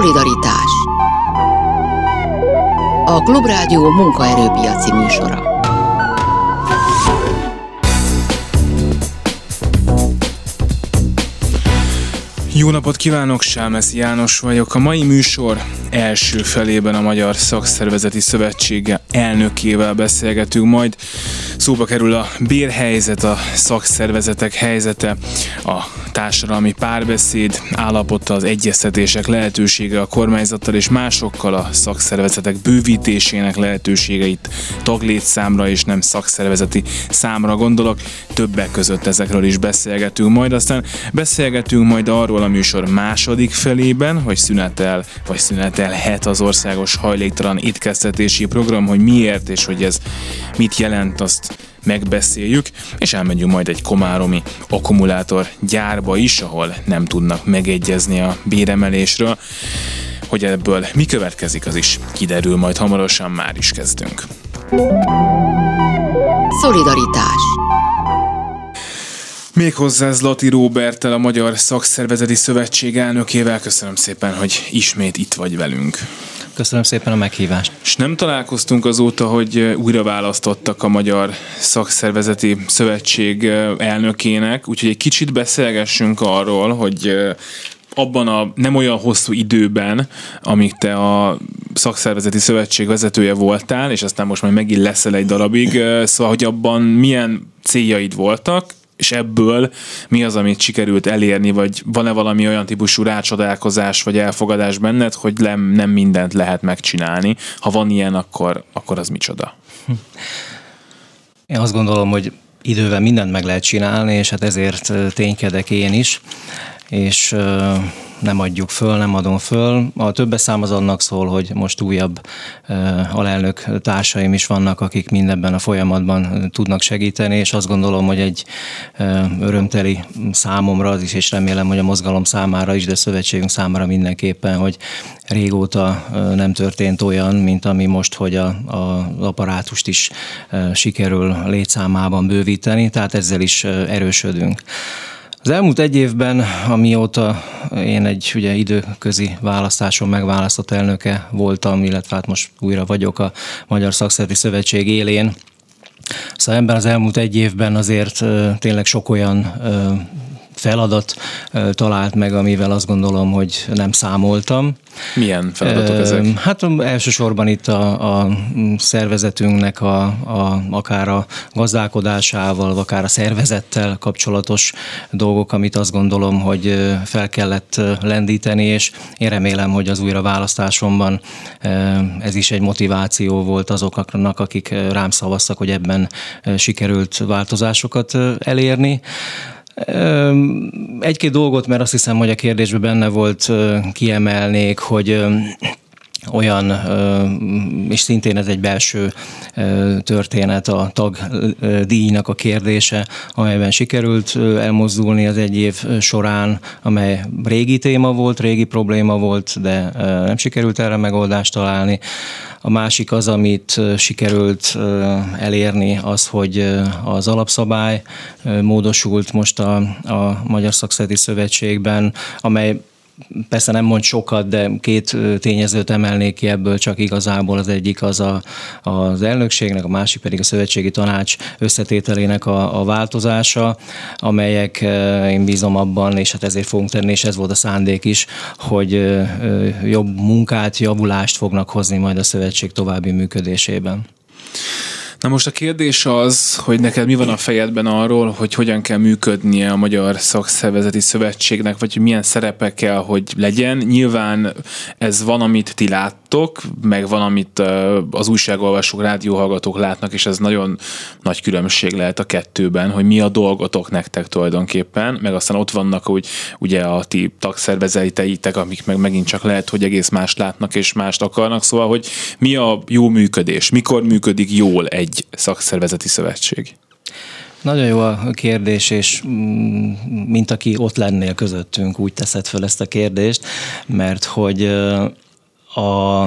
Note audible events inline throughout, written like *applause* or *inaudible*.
Szolidaritás A Klubrádió munkaerőpiaci műsora Jó napot kívánok, Sámesz János vagyok. A mai műsor első felében a Magyar Szakszervezeti Szövetsége elnökével beszélgetünk majd. Szóba kerül a bérhelyzet, a szakszervezetek helyzete, a társadalmi párbeszéd állapota, az egyeztetések lehetősége a kormányzattal és másokkal a szakszervezetek bővítésének lehetőségeit taglétszámra és nem szakszervezeti számra gondolok. Többek között ezekről is beszélgetünk majd, aztán beszélgetünk majd arról a műsor második felében, hogy szünetel vagy szünetelhet az országos hajléktalan étkeztetési program, hogy miért és hogy ez mit jelent, azt megbeszéljük, és elmegyünk majd egy komáromi akkumulátor gyárba is, ahol nem tudnak megegyezni a béremelésről. Hogy ebből mi következik, az is kiderül, majd hamarosan már is kezdünk. Szolidaritás Méghozzá Zlati Róbertel, a Magyar Szakszervezeti Szövetség elnökével. Köszönöm szépen, hogy ismét itt vagy velünk. Köszönöm szépen a meghívást. És nem találkoztunk azóta, hogy újra választottak a Magyar Szakszervezeti Szövetség elnökének, úgyhogy egy kicsit beszélgessünk arról, hogy abban a nem olyan hosszú időben, amíg te a szakszervezeti szövetség vezetője voltál, és aztán most majd megint leszel egy darabig, szóval, hogy abban milyen céljaid voltak, és ebből mi az, amit sikerült elérni, vagy van-e valami olyan típusú rácsodálkozás vagy elfogadás benned, hogy nem, nem mindent lehet megcsinálni. Ha van ilyen, akkor, akkor az micsoda? Én azt gondolom, hogy idővel mindent meg lehet csinálni, és hát ezért ténykedek én is, és nem adjuk föl, nem adom föl. A többes szám az annak szól, hogy most újabb alelnök társaim is vannak, akik mindebben a folyamatban tudnak segíteni, és azt gondolom, hogy egy örömteli számomra az is, és remélem, hogy a mozgalom számára is, de a szövetségünk számára mindenképpen, hogy régóta nem történt olyan, mint ami most, hogy a, a apparátust is sikerül létszámában bővíteni, tehát ezzel is erősödünk. Az elmúlt egy évben, amióta én egy ugye időközi választáson megválasztott elnöke voltam, illetve hát most újra vagyok a Magyar Szakszereti Szövetség élén, Szóval ebben az elmúlt egy évben azért tényleg sok olyan feladat talált meg, amivel azt gondolom, hogy nem számoltam. Milyen feladatok ezek? Hát elsősorban itt a, a szervezetünknek a, a, akár a gazdálkodásával, akár a szervezettel kapcsolatos dolgok, amit azt gondolom, hogy fel kellett lendíteni, és én remélem, hogy az újra választásomban ez is egy motiváció volt azoknak, akik rám szavaztak, hogy ebben sikerült változásokat elérni. Egy-két dolgot, mert azt hiszem, hogy a kérdésben benne volt, kiemelnék, hogy olyan, és szintén ez egy belső történet, a tag díjnak a kérdése, amelyben sikerült elmozdulni az egy év során, amely régi téma volt, régi probléma volt, de nem sikerült erre megoldást találni. A másik az, amit sikerült elérni, az, hogy az alapszabály módosult most a, a Magyar Szakszereti Szövetségben, amely persze nem mond sokat, de két tényezőt emelnék ki ebből, csak igazából az egyik az a, az elnökségnek, a másik pedig a szövetségi tanács összetételének a, a változása, amelyek én bízom abban, és hát ezért fogunk tenni, és ez volt a szándék is, hogy jobb munkát, javulást fognak hozni majd a szövetség további működésében. Na most a kérdés az, hogy neked mi van a fejedben arról, hogy hogyan kell működnie a Magyar Szakszervezeti Szövetségnek, vagy hogy milyen szerepe kell, hogy legyen. Nyilván ez van, amit ti láttok, meg van, amit az újságolvasók, rádióhallgatók látnak, és ez nagyon nagy különbség lehet a kettőben, hogy mi a dolgotok nektek tulajdonképpen, meg aztán ott vannak úgy, ugye a ti tagszervezeteitek, amik meg megint csak lehet, hogy egész mást látnak és mást akarnak, szóval, hogy mi a jó működés, mikor működik jól egy egy szakszervezeti szövetség? Nagyon jó a kérdés, és mm, mint aki ott lennél közöttünk, úgy teszed fel ezt a kérdést, mert hogy a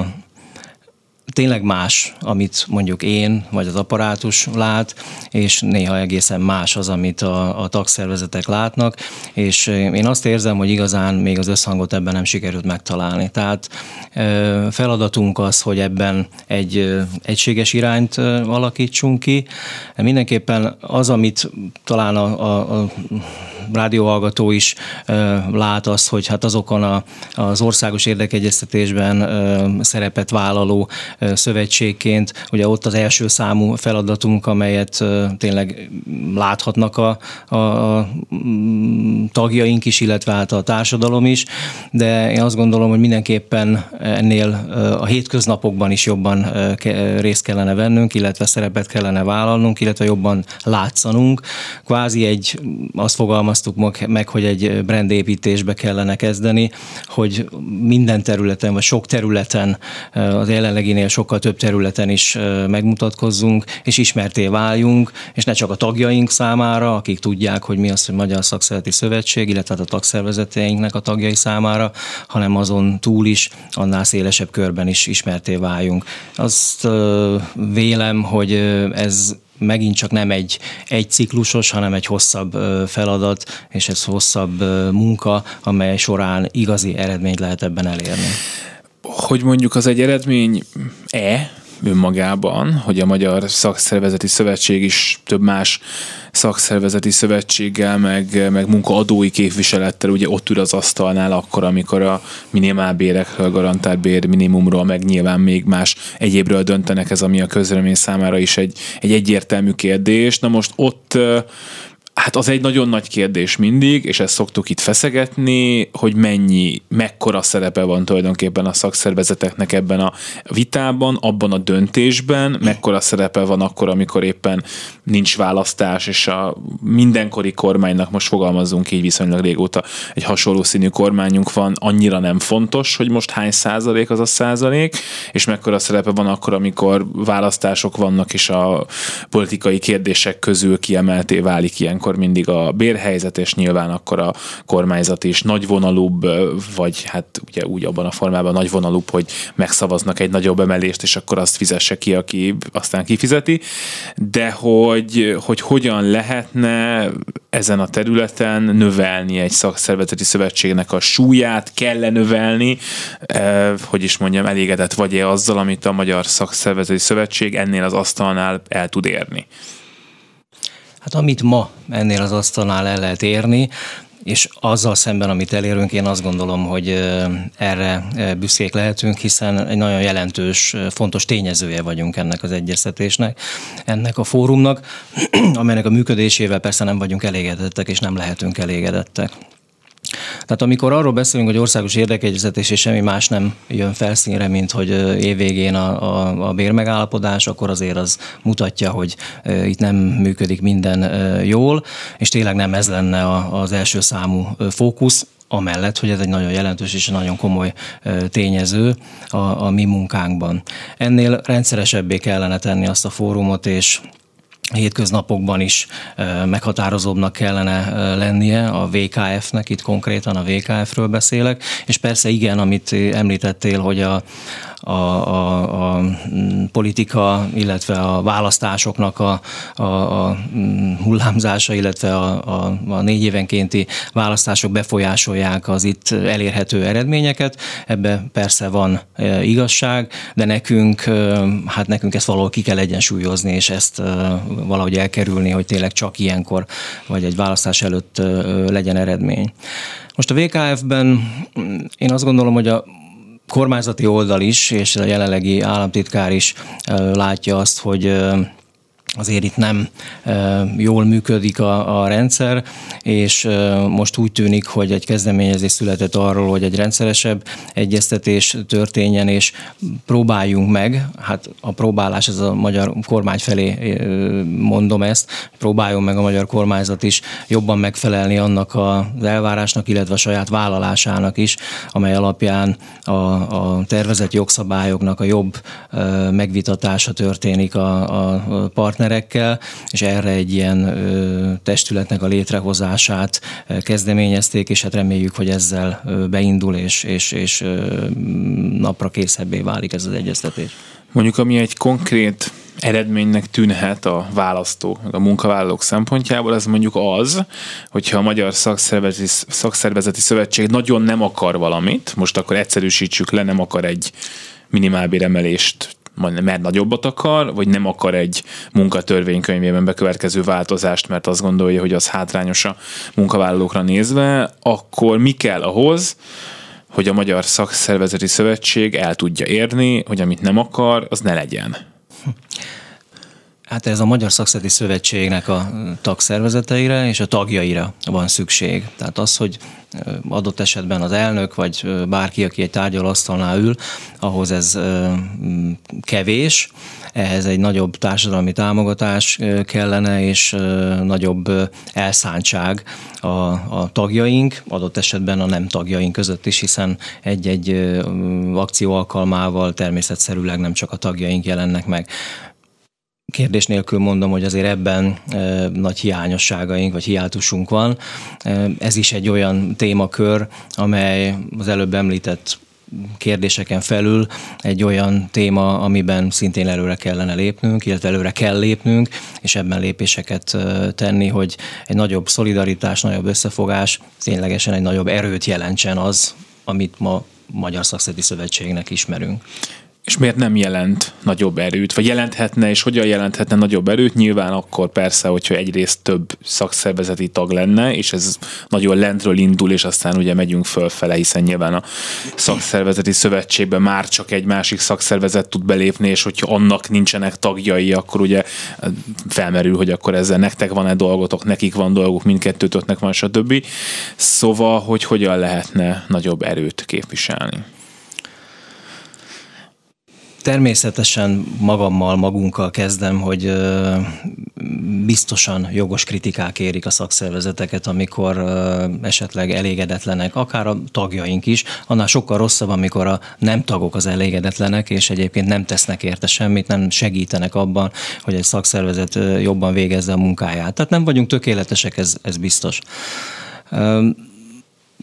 tényleg más, amit mondjuk én vagy az apparátus lát, és néha egészen más az, amit a, a tagszervezetek látnak, és én azt érzem, hogy igazán még az összhangot ebben nem sikerült megtalálni. Tehát feladatunk az, hogy ebben egy egységes irányt alakítsunk ki. Mindenképpen az, amit talán a, a, a rádióhallgató is lát az, hogy hát azokon a, az országos érdekegyeztetésben szerepet vállaló szövetségként, ugye ott az első számú feladatunk, amelyet tényleg láthatnak a, a, a tagjaink is, illetve hát a társadalom is, de én azt gondolom, hogy mindenképpen ennél a hétköznapokban is jobban részt kellene vennünk, illetve szerepet kellene vállalnunk, illetve jobban látszanunk. Kvázi egy, azt fogalmaztuk meg, hogy egy brandépítésbe kellene kezdeni, hogy minden területen, vagy sok területen, az jelenleginél sokkal több területen is megmutatkozzunk, és ismerté váljunk, és ne csak a tagjaink számára, akik tudják, hogy mi az, hogy Magyar Szakszereti Szövetség, illetve hát a tagszervezeteinknek a tagjai számára, hanem azon túl is, annál szélesebb körben is ismerté váljunk. Azt vélem, hogy ez megint csak nem egy, egy ciklusos, hanem egy hosszabb feladat, és ez hosszabb munka, amely során igazi eredményt lehet ebben elérni. Hogy mondjuk az egy eredmény-e, önmagában, hogy a Magyar Szakszervezeti Szövetség is több más szakszervezeti szövetséggel, meg, meg munkaadói képviselettel ugye ott ül az asztalnál akkor, amikor a minimálbérekről, garantált bér minimumról, meg nyilván még más egyébről döntenek, ez ami a közremény számára is egy, egy egyértelmű kérdés. Na most ott Hát az egy nagyon nagy kérdés mindig, és ezt szoktuk itt feszegetni, hogy mennyi, mekkora szerepe van tulajdonképpen a szakszervezeteknek ebben a vitában, abban a döntésben, mekkora szerepe van akkor, amikor éppen nincs választás, és a mindenkori kormánynak, most fogalmazzunk így viszonylag régóta, egy hasonló színű kormányunk van, annyira nem fontos, hogy most hány százalék az a százalék, és mekkora szerepe van akkor, amikor választások vannak, és a politikai kérdések közül kiemelté válik ilyen ilyenkor mindig a bérhelyzet, és nyilván akkor a kormányzat is nagyvonalúbb, vagy hát ugye úgy abban a formában nagyvonalúbb, hogy megszavaznak egy nagyobb emelést, és akkor azt fizesse ki, aki aztán kifizeti, de hogy, hogy hogyan lehetne ezen a területen növelni egy szakszervezeti szövetségnek a súlyát, kell növelni, hogy is mondjam, elégedett vagy-e azzal, amit a Magyar Szakszervezeti Szövetség ennél az asztalnál el tud érni? Hát amit ma ennél az asztalnál el lehet érni, és azzal szemben, amit elérünk, én azt gondolom, hogy erre büszkék lehetünk, hiszen egy nagyon jelentős, fontos tényezője vagyunk ennek az egyeztetésnek, ennek a fórumnak, *clears throat* amelynek a működésével persze nem vagyunk elégedettek, és nem lehetünk elégedettek. Tehát amikor arról beszélünk, hogy országos érdekegyezetés és semmi más nem jön felszínre, mint hogy évvégén a, a, a bérmegállapodás, akkor azért az mutatja, hogy itt nem működik minden jól, és tényleg nem ez lenne az első számú fókusz, amellett, hogy ez egy nagyon jelentős és nagyon komoly tényező a, a mi munkánkban. Ennél rendszeresebbé kellene tenni azt a fórumot, és hétköznapokban is meghatározóbbnak kellene lennie a VKF-nek, itt konkrétan a VKF-ről beszélek, és persze igen, amit említettél, hogy a, a, a, a mm, politika, illetve a választásoknak a, a, a mm, hullámzása, illetve a, a, a négy évenkénti választások befolyásolják az itt elérhető eredményeket. Ebbe persze van e, igazság, de nekünk, e, hát nekünk ezt valahol ki kell egyensúlyozni, és ezt e, valahogy elkerülni, hogy tényleg csak ilyenkor, vagy egy választás előtt legyen eredmény. Most a VKF-ben mm, én azt gondolom, hogy a kormányzati oldal is, és a jelenlegi államtitkár is látja azt, hogy azért itt nem jól működik a, a rendszer, és most úgy tűnik, hogy egy kezdeményezés született arról, hogy egy rendszeresebb egyeztetés történjen, és próbáljunk meg, hát a próbálás, ez a magyar kormány felé mondom ezt, próbáljon meg a magyar kormányzat is jobban megfelelni annak az elvárásnak, illetve a saját vállalásának is, amely alapján a, a tervezett jogszabályoknak a jobb megvitatása történik a, a partner partnerekkel, és erre egy ilyen testületnek a létrehozását kezdeményezték, és hát reméljük, hogy ezzel beindul, és, és, és napra készebbé válik ez az egyeztetés. Mondjuk, ami egy konkrét eredménynek tűnhet a választó, a munkavállalók szempontjából, ez mondjuk az, hogyha a Magyar Szakszervezeti, Szakszervezeti Szövetség nagyon nem akar valamit, most akkor egyszerűsítsük le, nem akar egy minimálbéremelést mert nagyobbat akar, vagy nem akar egy munkatörvénykönyvében bekövetkező változást, mert azt gondolja, hogy az hátrányos a munkavállalókra nézve, akkor mi kell ahhoz, hogy a Magyar Szakszervezeti Szövetség el tudja érni, hogy amit nem akar, az ne legyen. *laughs* Hát ez a Magyar Szakszervezeti Szövetségnek a tagszervezeteire és a tagjaira van szükség. Tehát az, hogy adott esetben az elnök, vagy bárki, aki egy tárgyalasztalnál ül, ahhoz ez kevés, ehhez egy nagyobb társadalmi támogatás kellene, és nagyobb elszántság a, a tagjaink, adott esetben a nem tagjaink között is, hiszen egy-egy akció alkalmával természetszerűleg nem csak a tagjaink jelennek meg kérdés nélkül mondom, hogy azért ebben nagy hiányosságaink vagy hiátusunk van. Ez is egy olyan témakör, amely az előbb említett kérdéseken felül egy olyan téma, amiben szintén előre kellene lépnünk, illetve előre kell lépnünk, és ebben lépéseket tenni, hogy egy nagyobb szolidaritás, nagyobb összefogás ténylegesen egy nagyobb erőt jelentsen az, amit ma Magyar Szakszereti Szövetségnek ismerünk. És miért nem jelent nagyobb erőt? Vagy jelenthetne, és hogyan jelenthetne nagyobb erőt? Nyilván akkor persze, hogyha egyrészt több szakszervezeti tag lenne, és ez nagyon lentről indul, és aztán ugye megyünk fölfele, hiszen nyilván a szakszervezeti szövetségben már csak egy másik szakszervezet tud belépni, és hogyha annak nincsenek tagjai, akkor ugye felmerül, hogy akkor ezzel nektek van-e dolgotok, nekik van dolguk, mindkettőtöknek van, stb. Szóval, hogy hogyan lehetne nagyobb erőt képviselni? Természetesen magammal, magunkkal kezdem, hogy biztosan jogos kritikák érik a szakszervezeteket, amikor esetleg elégedetlenek, akár a tagjaink is. Annál sokkal rosszabb, amikor a nem tagok az elégedetlenek, és egyébként nem tesznek érte semmit, nem segítenek abban, hogy egy szakszervezet jobban végezze a munkáját. Tehát nem vagyunk tökéletesek, ez, ez biztos.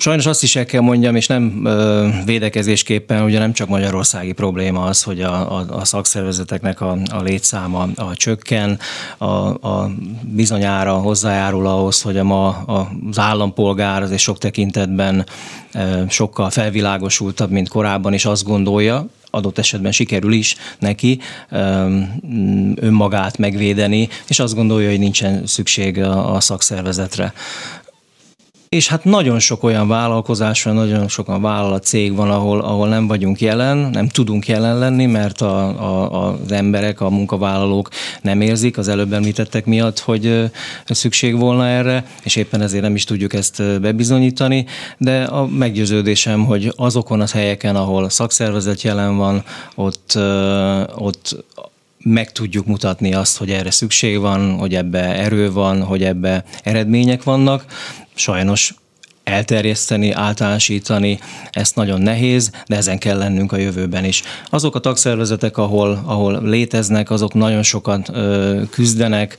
Sajnos azt is el kell mondjam, és nem ö, védekezésképpen, ugye nem csak magyarországi probléma az, hogy a, a, a szakszervezeteknek a, a létszáma a csökken, a, a bizonyára hozzájárul ahhoz, hogy a ma az állampolgár azért sok tekintetben ö, sokkal felvilágosultabb, mint korábban, és azt gondolja, adott esetben sikerül is neki önmagát megvédeni, és azt gondolja, hogy nincsen szükség a, szakszervezetre. És hát nagyon sok olyan vállalkozás van, nagyon sok vállalat cég van, ahol, ahol nem vagyunk jelen, nem tudunk jelen lenni, mert a, a, az emberek, a munkavállalók nem érzik az előbb említettek miatt, hogy szükség volna erre, és éppen ezért nem is tudjuk ezt bebizonyítani, de a meggyőződésem, hogy azokon az helyeken, ahol szakszervezet jelen van, ott, ott meg tudjuk mutatni azt, hogy erre szükség van, hogy ebbe erő van, hogy ebbe eredmények vannak. Sajnos elterjeszteni, általánosítani, ezt nagyon nehéz, de ezen kell lennünk a jövőben is. Azok a tagszervezetek, ahol, ahol léteznek, azok nagyon sokan ö, küzdenek,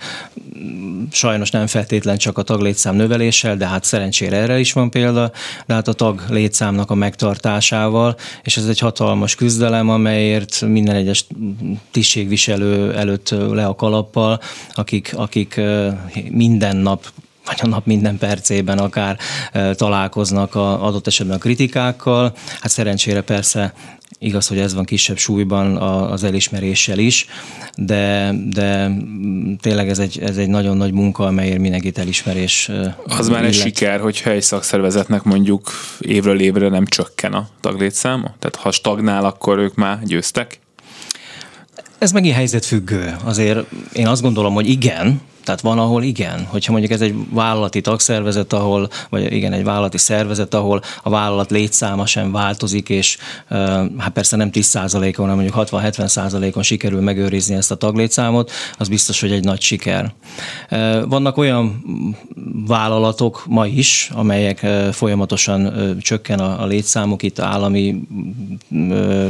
sajnos nem feltétlen csak a taglétszám növeléssel, de hát szerencsére erre is van példa, de hát a tag létszámnak a megtartásával, és ez egy hatalmas küzdelem, amelyért minden egyes tisztségviselő előtt le a kalappal, akik, akik minden nap vagy a nap minden percében akár találkoznak a adott esetben a kritikákkal. Hát szerencsére persze Igaz, hogy ez van kisebb súlyban az elismeréssel is, de, de tényleg ez egy, ez egy nagyon nagy munka, amelyért mindenkit elismerés. Az már egy siker, hogyha egy szakszervezetnek mondjuk évről évre nem csökken a taglétszáma? Tehát ha stagnál, akkor ők már győztek? Ez megint helyzetfüggő. Azért én azt gondolom, hogy igen, tehát van, ahol igen. Hogyha mondjuk ez egy vállalati tagszervezet, ahol, vagy igen, egy vállalati szervezet, ahol a vállalat létszáma sem változik, és hát persze nem 10%-on, hanem mondjuk 60-70%-on sikerül megőrizni ezt a taglétszámot, az biztos, hogy egy nagy siker. Vannak olyan vállalatok ma is, amelyek folyamatosan csökken a létszámuk, itt állami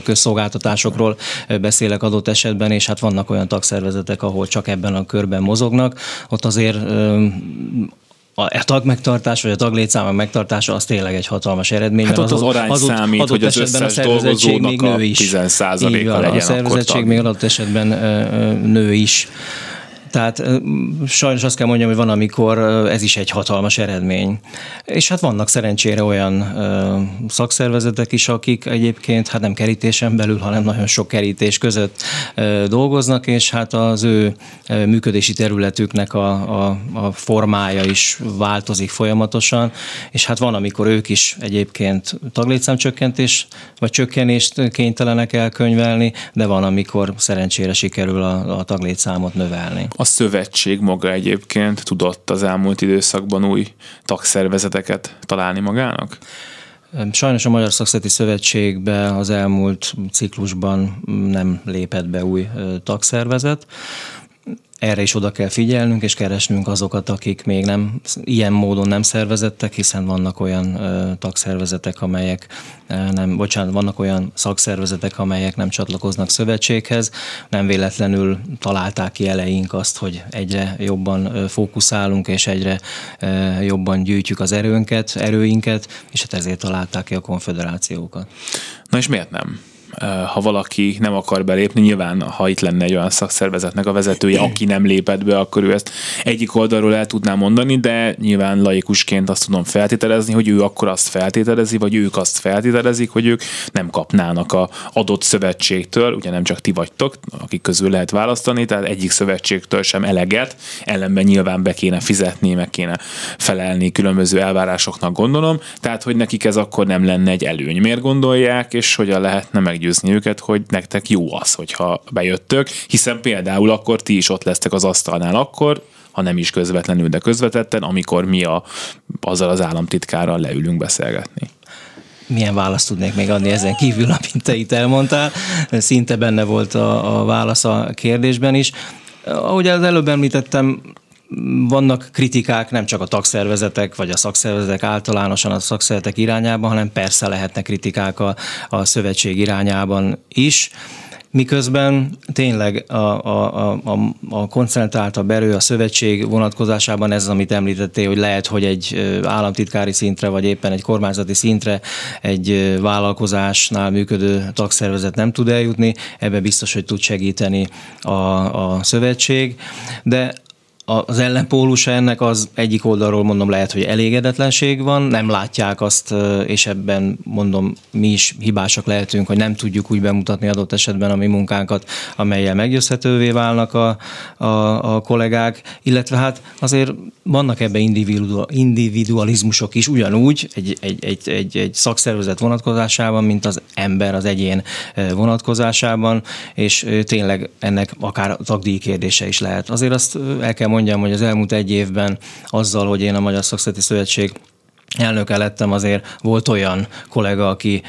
közszolgáltatásokról beszélek adott esetben, és hát vannak olyan tagszervezetek, ahol csak ebben a körben mozognak, ott azért a tag megtartás, vagy a taglétszámok megtartása az tényleg egy hatalmas eredmény. Hát ott az, az arány az számít, adott hogy az összes a szervezettség még nő is. 10 legyen A szervezettség még adott esetben nő is. Tehát sajnos azt kell mondjam, hogy van, amikor ez is egy hatalmas eredmény. És hát vannak szerencsére olyan szakszervezetek is, akik egyébként hát nem kerítésen belül, hanem nagyon sok kerítés között dolgoznak, és hát az ő működési területüknek a, a, a formája is változik folyamatosan, és hát van, amikor ők is egyébként taglétszámcsökkentés vagy csökkenést kénytelenek elkönyvelni, de van, amikor szerencsére sikerül a, a taglétszámot növelni a szövetség maga egyébként tudott az elmúlt időszakban új tagszervezeteket találni magának? Sajnos a Magyar Szakszeti Szövetségbe az elmúlt ciklusban nem lépett be új tagszervezet erre is oda kell figyelnünk, és keresnünk azokat, akik még nem ilyen módon nem szervezettek, hiszen vannak olyan ö, tagszervezetek, amelyek ö, nem, bocsánat, vannak olyan szakszervezetek, amelyek nem csatlakoznak szövetséghez. Nem véletlenül találták ki eleink azt, hogy egyre jobban fókuszálunk, és egyre ö, jobban gyűjtjük az erőnket, erőinket, és hát ezért találták ki a konfederációkat. Na és miért nem? Ha valaki nem akar belépni, nyilván ha itt lenne egy olyan szakszervezetnek a vezetője, aki nem lépett be, akkor ő ezt egyik oldalról el tudná mondani, de nyilván laikusként azt tudom feltételezni, hogy ő akkor azt feltételezi, vagy ők azt feltételezik, hogy ők nem kapnának a adott szövetségtől, ugye nem csak ti vagytok, akik közül lehet választani, tehát egyik szövetségtől sem eleget, ellenben nyilván be kéne fizetni, meg kéne felelni különböző elvárásoknak gondolom, tehát hogy nekik ez akkor nem lenne egy előny. Miért gondolják, és hogyan lehetne meg meggyőzni őket, hogy nektek jó az, hogyha bejöttök, hiszen például akkor ti is ott lesztek az asztalnál akkor, ha nem is közvetlenül, de közvetetten, amikor mi a, azzal az államtitkárral leülünk beszélgetni milyen választ tudnék még adni ezen kívül, amit te itt elmondtál. Szinte benne volt a, a válasz a kérdésben is. Ahogy az előbb említettem, vannak kritikák nem csak a tagszervezetek, vagy a szakszervezetek általánosan a szakszervezetek irányában, hanem persze lehetnek kritikák a, a szövetség irányában is. Miközben tényleg a, a, a, a koncentráltabb erő a szövetség vonatkozásában ez, amit említettél, hogy lehet, hogy egy államtitkári szintre, vagy éppen egy kormányzati szintre egy vállalkozásnál működő tagszervezet nem tud eljutni, ebbe biztos, hogy tud segíteni a, a szövetség. De az ellenpólusa ennek az egyik oldalról mondom lehet, hogy elégedetlenség van, nem látják azt, és ebben mondom mi is hibásak lehetünk, hogy nem tudjuk úgy bemutatni adott esetben a mi munkánkat, amelyel meggyőzhetővé válnak a, a, a kollégák, illetve hát azért vannak ebben individualizmusok is, ugyanúgy egy, egy, egy, egy, egy szakszervezet vonatkozásában, mint az ember, az egyén vonatkozásában, és tényleg ennek akár tagdíj kérdése is lehet. Azért azt el kell mondjam, hogy az elmúlt egy évben azzal, hogy én a Magyar Szakszeti Szövetség elnöke lettem, azért volt olyan kollega, aki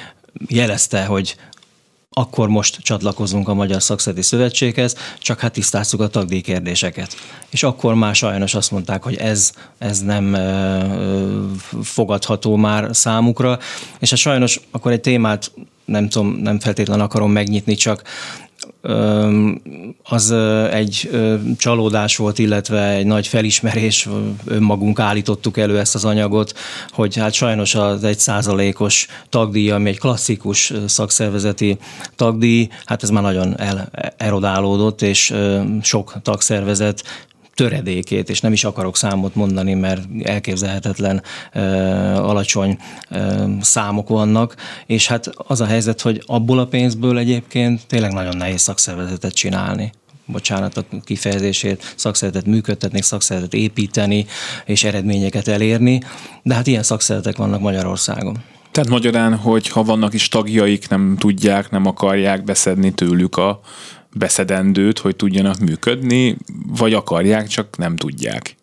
jelezte, hogy akkor most csatlakozunk a Magyar Szakszeti Szövetséghez, csak hát tisztáztuk a tagdíj kérdéseket. És akkor már sajnos azt mondták, hogy ez, ez nem fogadható már számukra, és hát sajnos akkor egy témát nem tudom, nem feltétlenül akarom megnyitni, csak az egy csalódás volt, illetve egy nagy felismerés, önmagunk állítottuk elő ezt az anyagot, hogy hát sajnos az egy százalékos tagdíj, ami egy klasszikus szakszervezeti tagdíj, hát ez már nagyon el, erodálódott, és sok tagszervezet töredékét, és nem is akarok számot mondani, mert elképzelhetetlen ö, alacsony ö, számok vannak, és hát az a helyzet, hogy abból a pénzből egyébként tényleg nagyon nehéz szakszervezetet csinálni. Bocsánat a kifejezését, szakszervezetet működtetni, szakszervezetet építeni és eredményeket elérni, de hát ilyen szakszervezetek vannak Magyarországon. Tehát magyarán, hogy ha vannak is tagjaik, nem tudják, nem akarják beszedni tőlük a beszedendőt, hogy tudjanak működni, vagy akarják, csak nem tudják.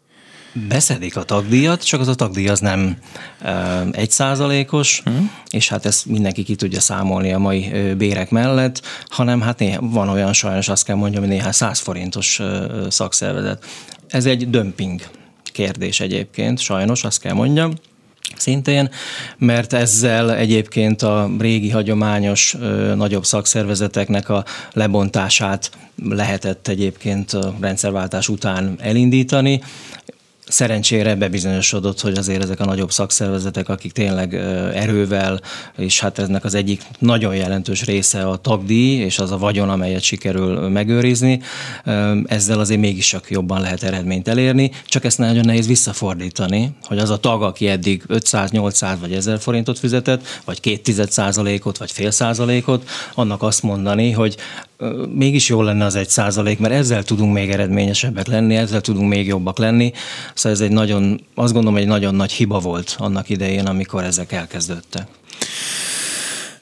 Beszedik a tagdíjat, csak az a tagdíj az nem egy százalékos, hmm. és hát ezt mindenki ki tudja számolni a mai bérek mellett, hanem hát néha, van olyan sajnos azt kell mondjam, hogy néhány száz forintos szakszervezet. Ez egy dömping kérdés egyébként, sajnos azt kell mondjam szintén, mert ezzel egyébként a régi hagyományos nagyobb szakszervezeteknek a lebontását lehetett egyébként a rendszerváltás után elindítani. Szerencsére bebizonyosodott, hogy azért ezek a nagyobb szakszervezetek, akik tényleg erővel, és hát eznek az egyik nagyon jelentős része a tagdíj, és az a vagyon, amelyet sikerül megőrizni, ezzel azért mégis csak jobban lehet eredményt elérni, csak ezt nagyon nehéz visszafordítani, hogy az a tag, aki eddig 500, 800 vagy 1000 forintot fizetett, vagy két tized százalékot, vagy fél százalékot, annak azt mondani, hogy mégis jó lenne az egy százalék, mert ezzel tudunk még eredményesebbek lenni, ezzel tudunk még jobbak lenni. Szóval ez egy nagyon, azt gondolom, egy nagyon nagy hiba volt annak idején, amikor ezek elkezdődtek.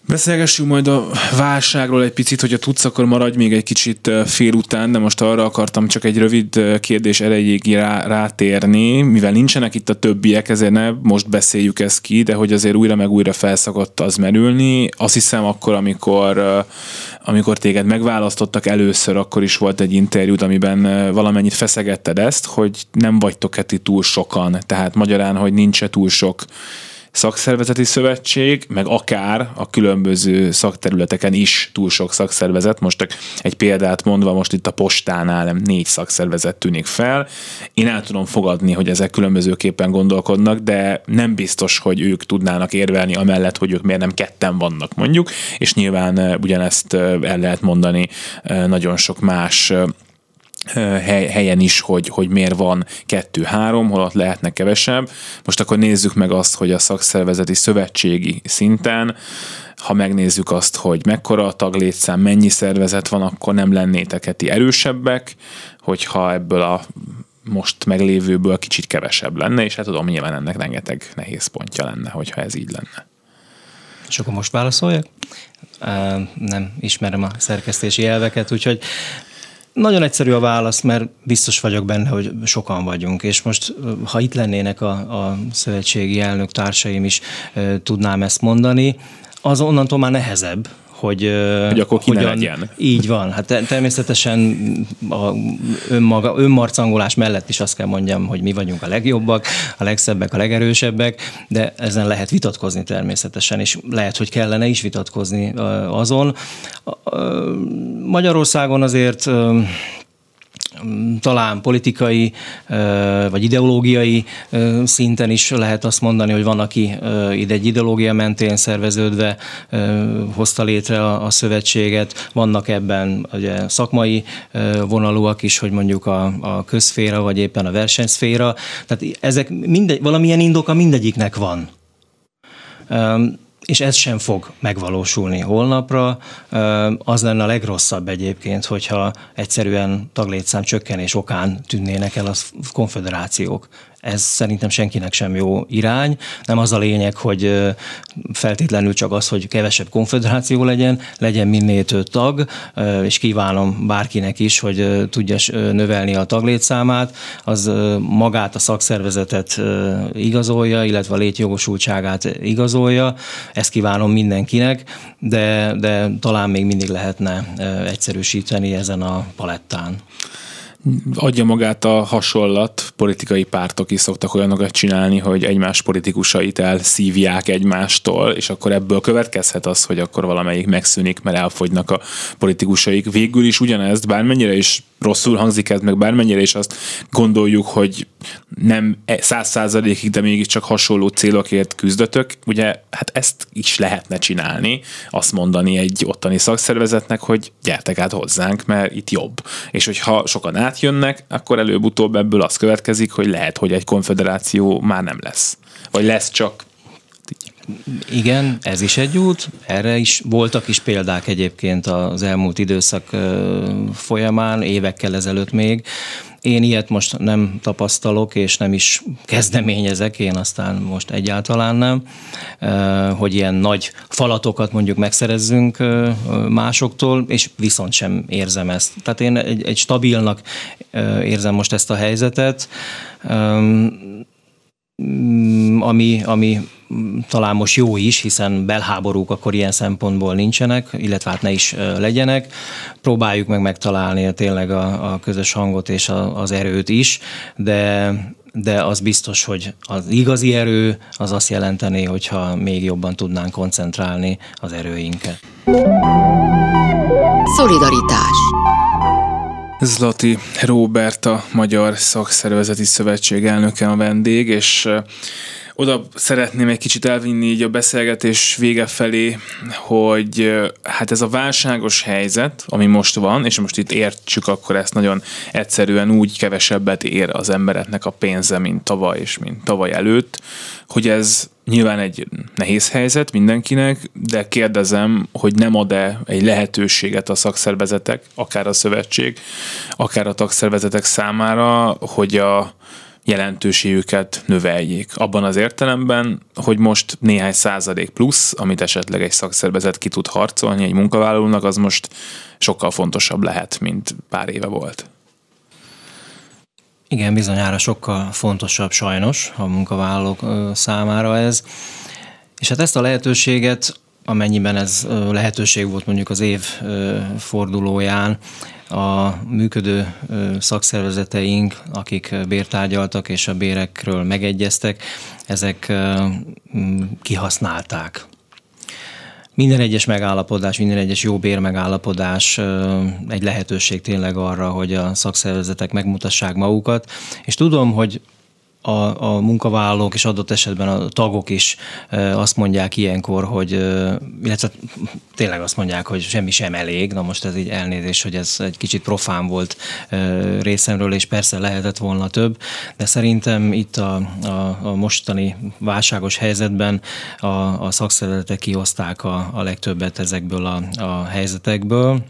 Beszélgessünk majd a válságról egy picit, hogyha tudsz, akkor maradj még egy kicsit fél után, de most arra akartam csak egy rövid kérdés erejéig rá, rátérni, mivel nincsenek itt a többiek, ezért ne most beszéljük ezt ki, de hogy azért újra meg újra felszakott az merülni. Azt hiszem akkor, amikor, amikor téged megválasztottak először, akkor is volt egy interjút, amiben valamennyit feszegetted ezt, hogy nem vagytok-e túl sokan, tehát magyarán, hogy nincs túl sok szakszervezeti szövetség, meg akár a különböző szakterületeken is túl sok szakszervezet. Most egy példát mondva, most itt a postánál négy szakszervezet tűnik fel. Én el tudom fogadni, hogy ezek különbözőképpen gondolkodnak, de nem biztos, hogy ők tudnának érvelni amellett, hogy ők miért nem ketten vannak mondjuk, és nyilván eh, ugyanezt eh, el lehet mondani eh, nagyon sok más helyen is, hogy, hogy miért van kettő-három, holott lehetne kevesebb. Most akkor nézzük meg azt, hogy a szakszervezeti szövetségi szinten ha megnézzük azt, hogy mekkora a taglétszám, mennyi szervezet van, akkor nem lennétek ti erősebbek, hogyha ebből a most meglévőből kicsit kevesebb lenne, és hát tudom, nyilván ennek rengeteg nehéz pontja lenne, hogyha ez így lenne. És akkor most válaszoljak? Nem ismerem a szerkesztési elveket, úgyhogy nagyon egyszerű a válasz, mert biztos vagyok benne, hogy sokan vagyunk, és most, ha itt lennének a, a szövetségi elnök társaim is, tudnám ezt mondani, az onnantól már nehezebb, hogy, hogy akkor ki hogyan, legyen. Így van. Hát természetesen a önmaga, önmarcangolás mellett is azt kell mondjam, hogy mi vagyunk a legjobbak, a legszebbek, a legerősebbek, de ezen lehet vitatkozni természetesen, és lehet, hogy kellene is vitatkozni azon. Magyarországon azért talán politikai vagy ideológiai szinten is lehet azt mondani, hogy van, aki ide egy ideológia mentén szerveződve hozta létre a, a szövetséget, vannak ebben ugye, szakmai vonalúak is, hogy mondjuk a, a közféra, vagy éppen a versenyszféra. Tehát ezek mindegy, valamilyen indoka mindegyiknek van és ez sem fog megvalósulni holnapra. Az lenne a legrosszabb egyébként, hogyha egyszerűen taglétszám csökkenés okán tűnnének el a konfederációk ez szerintem senkinek sem jó irány. Nem az a lényeg, hogy feltétlenül csak az, hogy kevesebb konfederáció legyen, legyen minél több tag, és kívánom bárkinek is, hogy tudja növelni a taglétszámát, az magát a szakszervezetet igazolja, illetve a létjogosultságát igazolja. Ezt kívánom mindenkinek, de, de talán még mindig lehetne egyszerűsíteni ezen a palettán adja magát a hasonlat, politikai pártok is szoktak olyanokat csinálni, hogy egymás politikusait elszívják egymástól, és akkor ebből következhet az, hogy akkor valamelyik megszűnik, mert elfogynak a politikusaik. Végül is ugyanezt, bármennyire is rosszul hangzik ez, meg bármennyire is azt gondoljuk, hogy nem e- száz százalékig, de mégiscsak hasonló célokért küzdötök, ugye hát ezt is lehetne csinálni, azt mondani egy ottani szakszervezetnek, hogy gyertek át hozzánk, mert itt jobb. És hogyha sokan átjönnek, akkor előbb-utóbb ebből az következik, hogy lehet, hogy egy konfederáció már nem lesz. Vagy lesz csak igen, ez is egy út. Erre is voltak is példák egyébként az elmúlt időszak folyamán, évekkel ezelőtt még. Én ilyet most nem tapasztalok, és nem is kezdeményezek, én aztán most egyáltalán nem, hogy ilyen nagy falatokat mondjuk megszerezzünk másoktól, és viszont sem érzem ezt. Tehát én egy, egy stabilnak érzem most ezt a helyzetet, ami, ami talán most jó is, hiszen belháborúk akkor ilyen szempontból nincsenek, illetve hát ne is legyenek. Próbáljuk meg megtalálni tényleg a, a közös hangot és a, az erőt is, de de az biztos, hogy az igazi erő az azt jelenteni, hogyha még jobban tudnánk koncentrálni az erőinket. Szolidaritás Zlati Róbert, a Magyar Szakszervezeti Szövetség elnöke a vendég, és oda szeretném egy kicsit elvinni így a beszélgetés vége felé, hogy hát ez a válságos helyzet, ami most van, és most itt értsük akkor ezt nagyon egyszerűen úgy kevesebbet ér az embereknek a pénze, mint tavaly és mint tavaly előtt, hogy ez nyilván egy nehéz helyzet mindenkinek, de kérdezem, hogy nem ad-e egy lehetőséget a szakszervezetek, akár a szövetség, akár a tagszervezetek számára, hogy a jelentőségüket növeljék. Abban az értelemben, hogy most néhány százalék plusz, amit esetleg egy szakszervezet ki tud harcolni egy munkavállalónak, az most sokkal fontosabb lehet, mint pár éve volt. Igen, bizonyára sokkal fontosabb sajnos a munkavállalók számára ez. És hát ezt a lehetőséget, amennyiben ez lehetőség volt mondjuk az év fordulóján, a működő szakszervezeteink, akik bértárgyaltak és a bérekről megegyeztek, ezek kihasználták. Minden egyes megállapodás, minden egyes jó bér megállapodás egy lehetőség tényleg arra, hogy a szakszervezetek megmutassák magukat, és tudom, hogy a, a munkavállalók és adott esetben a tagok is azt mondják ilyenkor, hogy illetve tényleg azt mondják, hogy semmi sem elég. Na most ez így elnézés, hogy ez egy kicsit profán volt részemről, és persze lehetett volna több, de szerintem itt a, a, a mostani válságos helyzetben a, a szakszervezetek kihozták a, a legtöbbet ezekből a, a helyzetekből.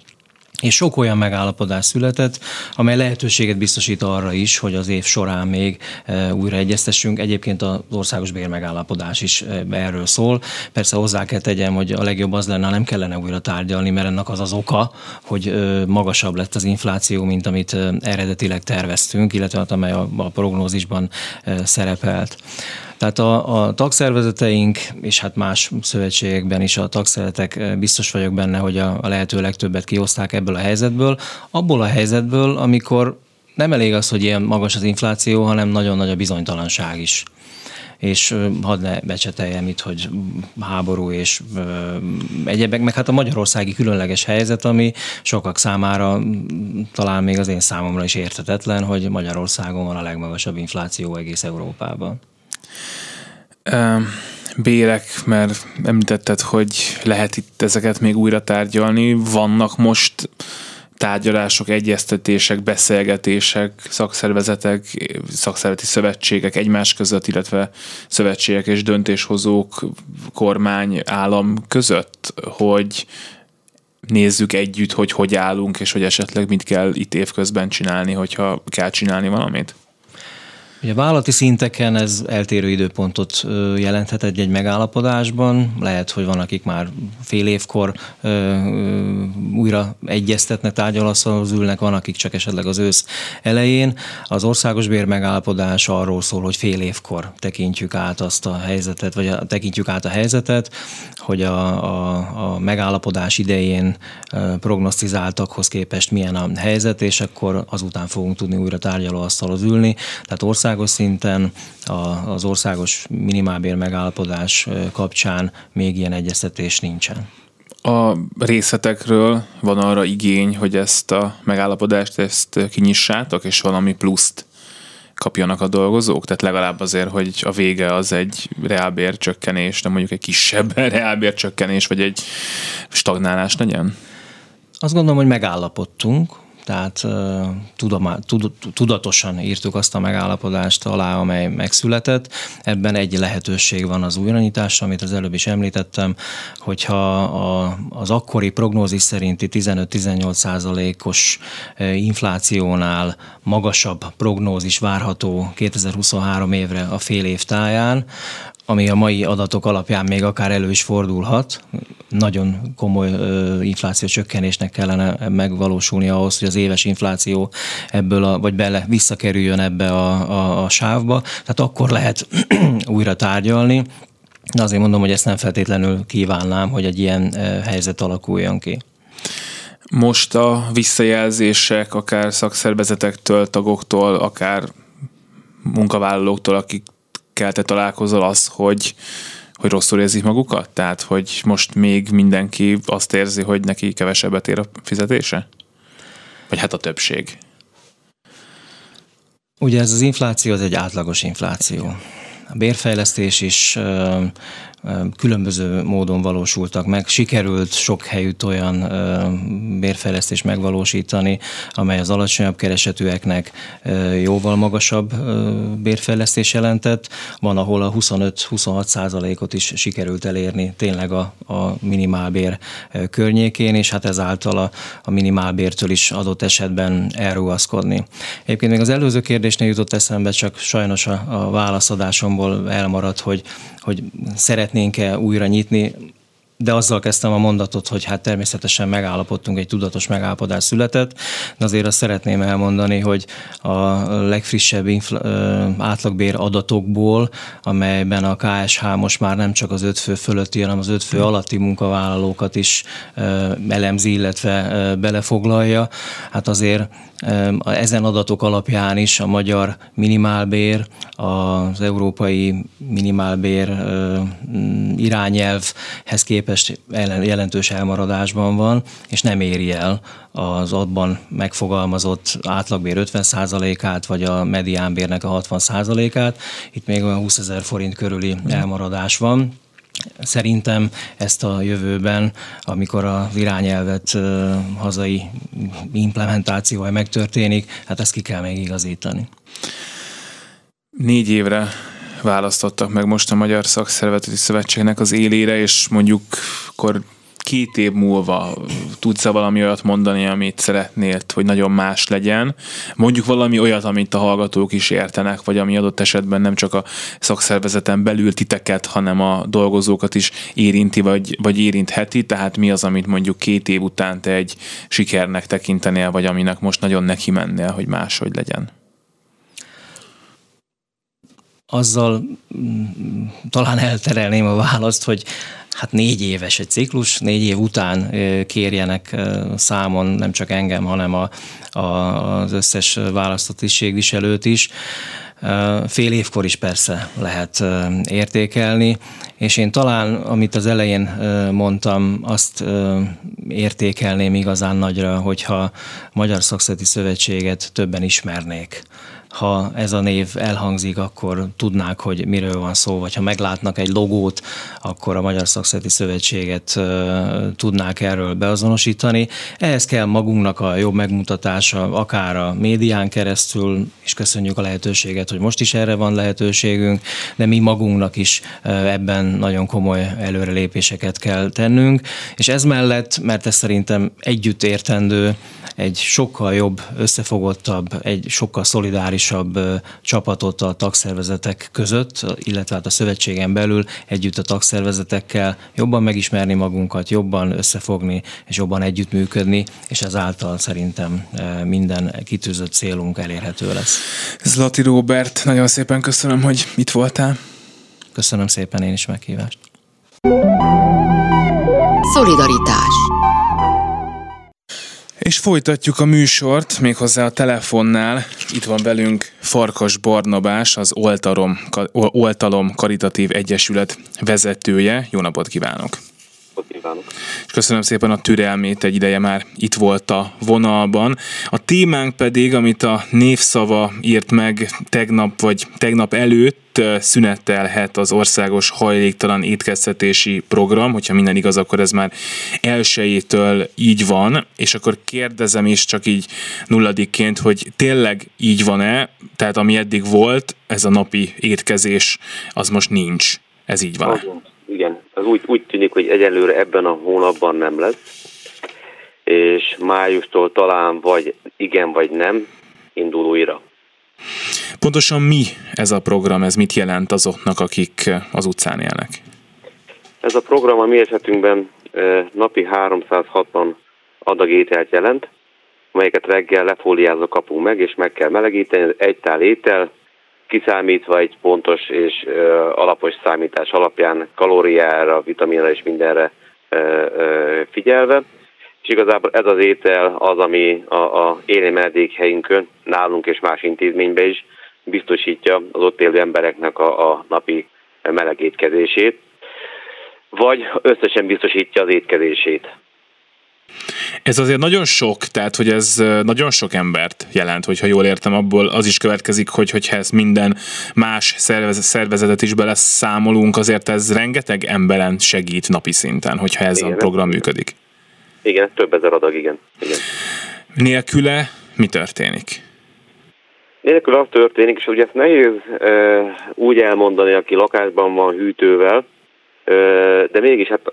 És sok olyan megállapodás született, amely lehetőséget biztosít arra is, hogy az év során még e, újra egyeztessünk. Egyébként az országos bérmegállapodás is e, erről szól. Persze hozzá kell tegyem, hogy a legjobb az lenne, nem kellene újra tárgyalni, mert ennek az az oka, hogy e, magasabb lett az infláció, mint amit eredetileg terveztünk, illetve hát, amely a, a prognózisban szerepelt. Tehát a, a tagszervezeteink, és hát más szövetségekben is a tagszervezetek eh, biztos vagyok benne, hogy a, a lehető legtöbbet kihozták ebből a helyzetből. Abból a helyzetből, amikor nem elég az, hogy ilyen magas az infláció, hanem nagyon nagy a bizonytalanság is és hadd ne becseteljem itt, hogy háború és ö, egyebek, meg hát a magyarországi különleges helyzet, ami sokak számára talán még az én számomra is értetetlen, hogy Magyarországon van a legmagasabb infláció egész Európában bérek, mert említetted, hogy lehet itt ezeket még újra tárgyalni. Vannak most tárgyalások, egyeztetések, beszélgetések, szakszervezetek, szakszervezeti szövetségek egymás között, illetve szövetségek és döntéshozók, kormány, állam között, hogy nézzük együtt, hogy hogy állunk, és hogy esetleg mit kell itt évközben csinálni, hogyha kell csinálni valamit? Ugye vállalati szinteken ez eltérő időpontot jelenthet egy-egy megállapodásban. Lehet, hogy van, akik már fél évkor újra egyeztetnek, tárgyalasztalhoz ülnek, van, akik csak esetleg az ősz elején. Az országos bér megállapodás arról szól, hogy fél évkor tekintjük át azt a helyzetet, vagy a, tekintjük át a helyzetet, hogy a, a, a megállapodás idején prognosztizáltakhoz képest milyen a helyzet, és akkor azután fogunk tudni újra tárgyalóasztalhoz ülni. Tehát ország országos szinten az országos minimálbér megállapodás kapcsán még ilyen egyeztetés nincsen. A részletekről van arra igény, hogy ezt a megállapodást ezt kinyissátok, és valami pluszt kapjanak a dolgozók? Tehát legalább azért, hogy a vége az egy reálbércsökkenés, nem mondjuk egy kisebb *laughs* reálbércsökkenés, vagy egy stagnálás legyen? Azt gondolom, hogy megállapodtunk, tehát tudatosan írtuk azt a megállapodást alá, amely megszületett. Ebben egy lehetőség van az újranyitásra, amit az előbb is említettem, hogyha a, az akkori prognózis szerinti 15-18 százalékos inflációnál magasabb prognózis várható 2023 évre a fél év táján, ami a mai adatok alapján még akár elő is fordulhat. Nagyon komoly infláció csökkenésnek kellene megvalósulni ahhoz, hogy az éves infláció ebből, a, vagy bele visszakerüljön ebbe a, a, a sávba. Tehát akkor lehet *clears throat* újra tárgyalni. De azért mondom, hogy ezt nem feltétlenül kívánnám, hogy egy ilyen helyzet alakuljon ki. Most a visszajelzések, akár szakszervezetektől, tagoktól, akár munkavállalóktól, akik akikkel te találkozol az, hogy, hogy rosszul érzik magukat? Tehát, hogy most még mindenki azt érzi, hogy neki kevesebbet ér a fizetése? Vagy hát a többség. Ugye ez az infláció az egy átlagos infláció. A bérfejlesztés is különböző módon valósultak meg. Sikerült sok helyütt olyan bérfejlesztést megvalósítani, amely az alacsonyabb keresetűeknek jóval magasabb bérfejlesztés jelentett. Van, ahol a 25-26 százalékot is sikerült elérni tényleg a, a minimálbér környékén, és hát ezáltal a, a minimálbértől is adott esetben elrugaszkodni. Egyébként még az előző kérdésnél jutott eszembe, csak sajnos a, a válaszadásomból elmaradt, hogy, hogy szeretnénk-e újra nyitni de azzal kezdtem a mondatot, hogy hát természetesen megállapodtunk, egy tudatos megállapodás született, de azért azt szeretném elmondani, hogy a legfrissebb infl- átlagbér adatokból, amelyben a KSH most már nem csak az öt fő fölötti, hanem az öt fő alatti munkavállalókat is elemzi, illetve belefoglalja, hát azért ezen adatok alapján is a magyar minimálbér, az európai minimálbér irányelvhez képest jelentős elmaradásban van, és nem éri el az abban megfogalmazott átlagbér 50%-át, vagy a mediánbérnek a 60%-át. Itt még olyan 20 ezer forint körüli elmaradás van Szerintem ezt a jövőben, amikor az irányelvet hazai implementációval megtörténik, hát ezt ki kell még igazítani. Négy évre választottak meg most a Magyar Szakszervezeti Szövetségnek az élére, és mondjuk akkor két év múlva tudsz -e valami olyat mondani, amit szeretnél, hogy nagyon más legyen? Mondjuk valami olyat, amit a hallgatók is értenek, vagy ami adott esetben nem csak a szakszervezeten belül titeket, hanem a dolgozókat is érinti, vagy, vagy érintheti, tehát mi az, amit mondjuk két év után te egy sikernek tekintenél, vagy aminek most nagyon neki mennél, hogy máshogy legyen? azzal mm, talán elterelném a választ, hogy hát négy éves egy ciklus, négy év után kérjenek számon nem csak engem, hanem a, a, az összes választott tisztségviselőt is. Fél évkor is persze lehet értékelni, és én talán, amit az elején mondtam, azt értékelném igazán nagyra, hogyha Magyar Szakszeti Szövetséget többen ismernék ha ez a név elhangzik, akkor tudnák, hogy miről van szó, vagy ha meglátnak egy logót, akkor a Magyar Szakszeti Szövetséget tudnák erről beazonosítani. Ehhez kell magunknak a jobb megmutatása, akár a médián keresztül, és köszönjük a lehetőséget, hogy most is erre van lehetőségünk, de mi magunknak is ebben nagyon komoly előrelépéseket kell tennünk, és ez mellett, mert ez szerintem együtt értendő, egy sokkal jobb, összefogottabb, egy sokkal szolidárisabb csapatot a tagszervezetek között, illetve hát a szövetségen belül együtt a tagszervezetekkel jobban megismerni magunkat, jobban összefogni és jobban együttműködni, és ezáltal szerintem minden kitűzött célunk elérhető lesz. Zlati Róbert, nagyon szépen köszönöm, hogy itt voltál. Köszönöm szépen én is meghívást. Szolidaritás és folytatjuk a műsort, méghozzá a telefonnál. Itt van velünk Farkas Barnabás, az Oltalom, Oltalom Karitatív Egyesület vezetője. Jó napot kívánok! Kívánok! És köszönöm szépen a türelmét, egy ideje már itt volt a vonalban. A témánk pedig, amit a névszava írt meg tegnap vagy tegnap előtt, szünetelhet az országos hajléktalan étkeztetési program, hogyha minden igaz, akkor ez már elsőjétől így van, és akkor kérdezem is csak így nulladikként, hogy tényleg így van-e, tehát ami eddig volt, ez a napi étkezés, az most nincs. Ez így van-e? Igen, az úgy, úgy tűnik, hogy egyelőre ebben a hónapban nem lesz, és májustól talán vagy igen, vagy nem indul újra. Pontosan mi ez a program, ez mit jelent azoknak, akik az utcán élnek? Ez a program a mi esetünkben napi 360 adag ételt jelent, amelyeket reggel lefóliázva kapunk meg, és meg kell melegíteni, egy tál étel, kiszámítva egy pontos és alapos számítás alapján kalóriára, vitaminra és mindenre figyelve. És igazából ez az étel az, ami a, a menedékhelyünkön, nálunk és más intézményben is biztosítja az ott élő embereknek a, a napi meleg étkezését, vagy összesen biztosítja az étkezését. Ez azért nagyon sok, tehát hogy ez nagyon sok embert jelent, hogyha jól értem, abból az is következik, hogy hogyha ezt minden más szervezetet is beleszámolunk, azért ez rengeteg emberen segít napi szinten, hogyha ez igen, a program működik. Igen, több ezer adag, igen. igen. Nélküle mi történik? Nélkül az történik, és ugye ezt nehéz e, úgy elmondani, aki lakásban van hűtővel, de mégis hát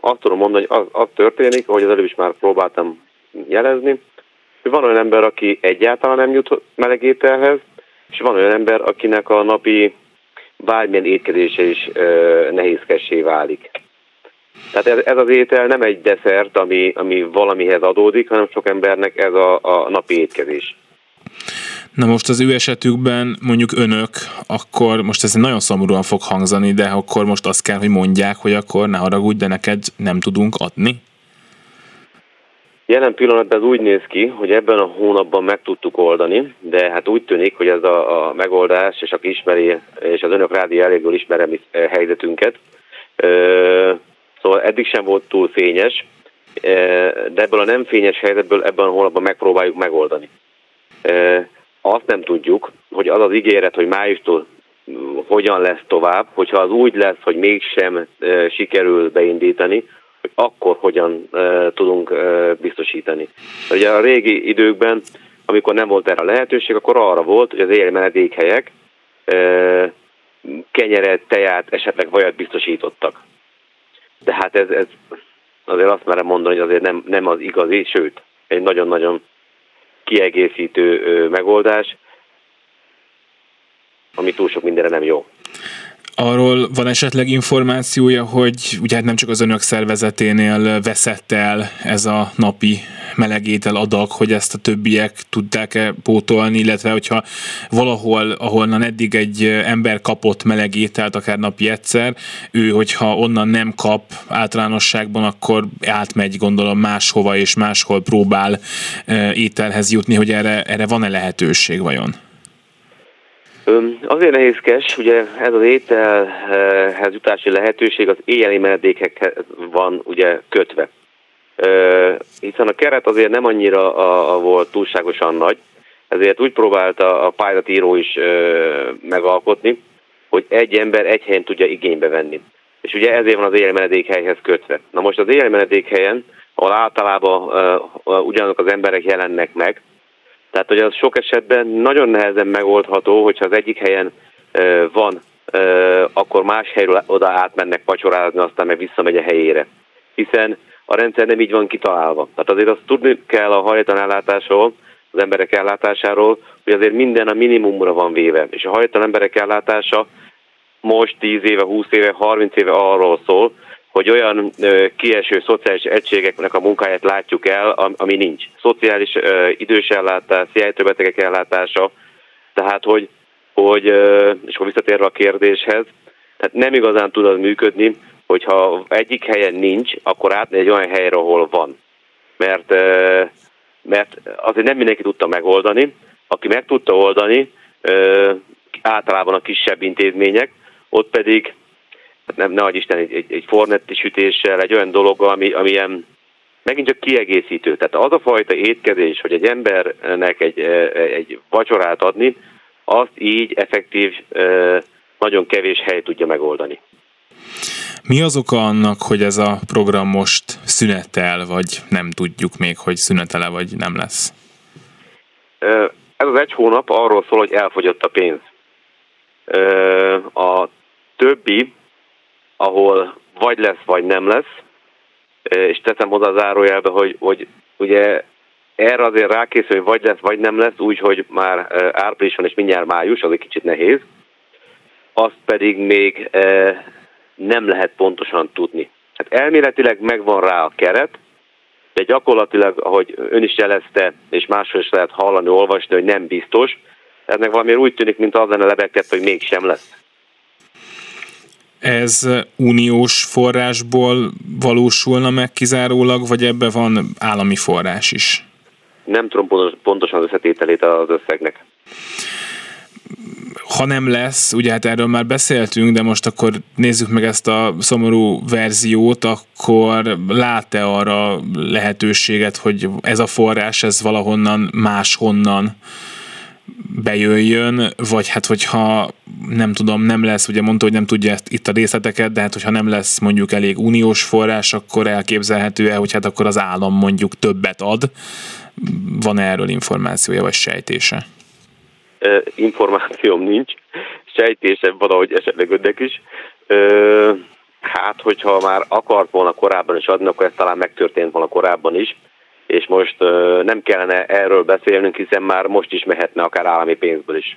azt tudom mondani, hogy az, az történik, ahogy az előbb is már próbáltam jelezni, hogy van olyan ember, aki egyáltalán nem jut melegételhez, és van olyan ember, akinek a napi bármilyen étkezése is nehézkessé válik. Tehát ez, ez az étel nem egy desszert, ami, ami valamihez adódik, hanem sok embernek ez a, a napi étkezés. Na most az ő esetükben mondjuk önök, akkor most ez nagyon szomorúan fog hangzani, de akkor most azt kell, hogy mondják, hogy akkor ne haragudj, de neked nem tudunk adni? Jelen pillanatban ez úgy néz ki, hogy ebben a hónapban meg tudtuk oldani, de hát úgy tűnik, hogy ez a, a megoldás, és aki ismeri, és az önök rádió elég ismerem helyzetünket, Szóval eddig sem volt túl fényes, de ebből a nem fényes helyzetből ebben a hónapban megpróbáljuk megoldani. Azt nem tudjuk, hogy az az ígéret, hogy májustól hogyan lesz tovább, hogyha az úgy lesz, hogy mégsem sikerül beindítani, hogy akkor hogyan tudunk biztosítani. Ugye a régi időkben, amikor nem volt erre a lehetőség, akkor arra volt, hogy az éjjel menedékhelyek kenyeret, teját, esetleg vajat biztosítottak de hát ez, ez azért azt merem mondani, hogy azért nem, nem az igazi, sőt, egy nagyon-nagyon kiegészítő megoldás, ami túl sok mindenre nem jó. Arról van esetleg információja, hogy ugye hát nem csak az önök szervezeténél veszett el ez a napi melegétel adag, hogy ezt a többiek tudták-e pótolni, illetve hogyha valahol, ahonnan eddig egy ember kapott melegételt, akár napi egyszer, ő, hogyha onnan nem kap általánosságban, akkor átmegy gondolom máshova, és máshol próbál ételhez jutni, hogy erre, erre van-e lehetőség vajon? Azért nehézkes, ugye ez az ételhez jutási lehetőség az éjjeli menedékekhez van ugye kötve. Hiszen a keret azért nem annyira a, a volt túlságosan nagy, ezért úgy próbálta a pályázatíró is megalkotni, hogy egy ember egy helyen tudja igénybe venni. És ugye ezért van az éjjeli menedékhelyhez kötve. Na most az éjjeli menedékhelyen, ahol általában ugyanazok az emberek jelennek meg, tehát, hogy az sok esetben nagyon nehezen megoldható, hogyha az egyik helyen van, akkor más helyről oda átmennek pacsorázni, aztán meg visszamegy a helyére. Hiszen a rendszer nem így van kitalálva. Tehát azért azt tudni kell a hajtan ellátásról, az emberek ellátásáról, hogy azért minden a minimumra van véve. És a hajtan emberek ellátása most 10 éve, 20 éve, 30 éve arról szól, hogy olyan kieső szociális egységeknek a munkáját látjuk el, ami nincs. Szociális idős ellátás, szijjájtóbetegek ellátása, tehát hogy, hogy és akkor visszatérve a kérdéshez, tehát nem igazán tud az működni, hogyha egyik helyen nincs, akkor átmegy egy olyan helyre, ahol van. Mert, mert azért nem mindenki tudta megoldani, aki meg tudta oldani, általában a kisebb intézmények, ott pedig nem, ne Isten, egy, egy, egy fornetti sütéssel, egy olyan dolog, ami, ami ilyen megint csak kiegészítő. Tehát az a fajta étkezés, hogy egy embernek egy, e, egy vacsorát adni, azt így effektív, e, nagyon kevés hely tudja megoldani. Mi az oka annak, hogy ez a program most szünetel, vagy nem tudjuk még, hogy szünetele, vagy nem lesz? E, ez az egy hónap arról szól, hogy elfogyott a pénz. A többi ahol vagy lesz, vagy nem lesz, és teszem oda a zárójelbe, hogy, hogy ugye erre azért rákészül, hogy vagy lesz, vagy nem lesz, úgyhogy már április van és mindjárt május, az egy kicsit nehéz. Azt pedig még nem lehet pontosan tudni. Hát elméletileg megvan rá a keret, de gyakorlatilag, ahogy ön is jelezte, és máshol is lehet hallani, olvasni, hogy nem biztos, ennek valami úgy tűnik, mint az lenne lebegtet, hogy mégsem lesz ez uniós forrásból valósulna meg kizárólag, vagy ebbe van állami forrás is? Nem tudom pontosan az összetételét az összegnek. ha nem lesz, ugye hát erről már beszéltünk, de most akkor nézzük meg ezt a szomorú verziót, akkor lát-e arra lehetőséget, hogy ez a forrás, ez valahonnan máshonnan bejöjjön, vagy hát hogyha nem tudom, nem lesz, ugye mondta, hogy nem tudja itt a részleteket, de hát hogyha nem lesz mondjuk elég uniós forrás, akkor elképzelhető-e, hogy hát akkor az állam mondjuk többet ad. Van erről információja, vagy sejtése? információm nincs, sejtésem van, ahogy esetleg önnek is. Hát, hogyha már akart volna korábban is adni, akkor ez talán megtörtént volna korábban is, és most nem kellene erről beszélnünk, hiszen már most is mehetne akár állami pénzből is.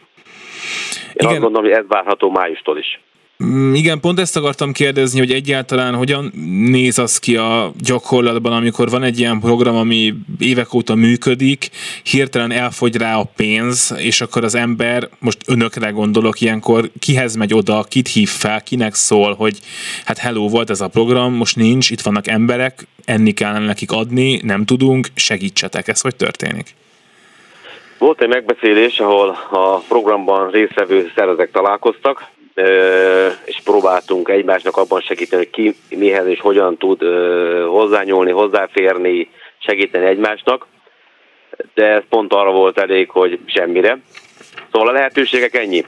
Én Igen. azt gondolom, hogy ez várható májustól is. Mm, igen, pont ezt akartam kérdezni, hogy egyáltalán hogyan néz az ki a gyakorlatban, amikor van egy ilyen program, ami évek óta működik, hirtelen elfogy rá a pénz, és akkor az ember, most önökre gondolok ilyenkor, kihez megy oda, kit hív fel, kinek szól, hogy hát hello, volt ez a program, most nincs, itt vannak emberek, enni kellene nekik adni, nem tudunk, segítsetek, ez hogy történik? Volt egy megbeszélés, ahol a programban résztvevő szervezek találkoztak, és próbáltunk egymásnak abban segíteni, hogy ki mihez és hogyan tud hozzányúlni, hozzáférni, segíteni egymásnak, de ez pont arra volt elég, hogy semmire. Szóval a lehetőségek ennyi.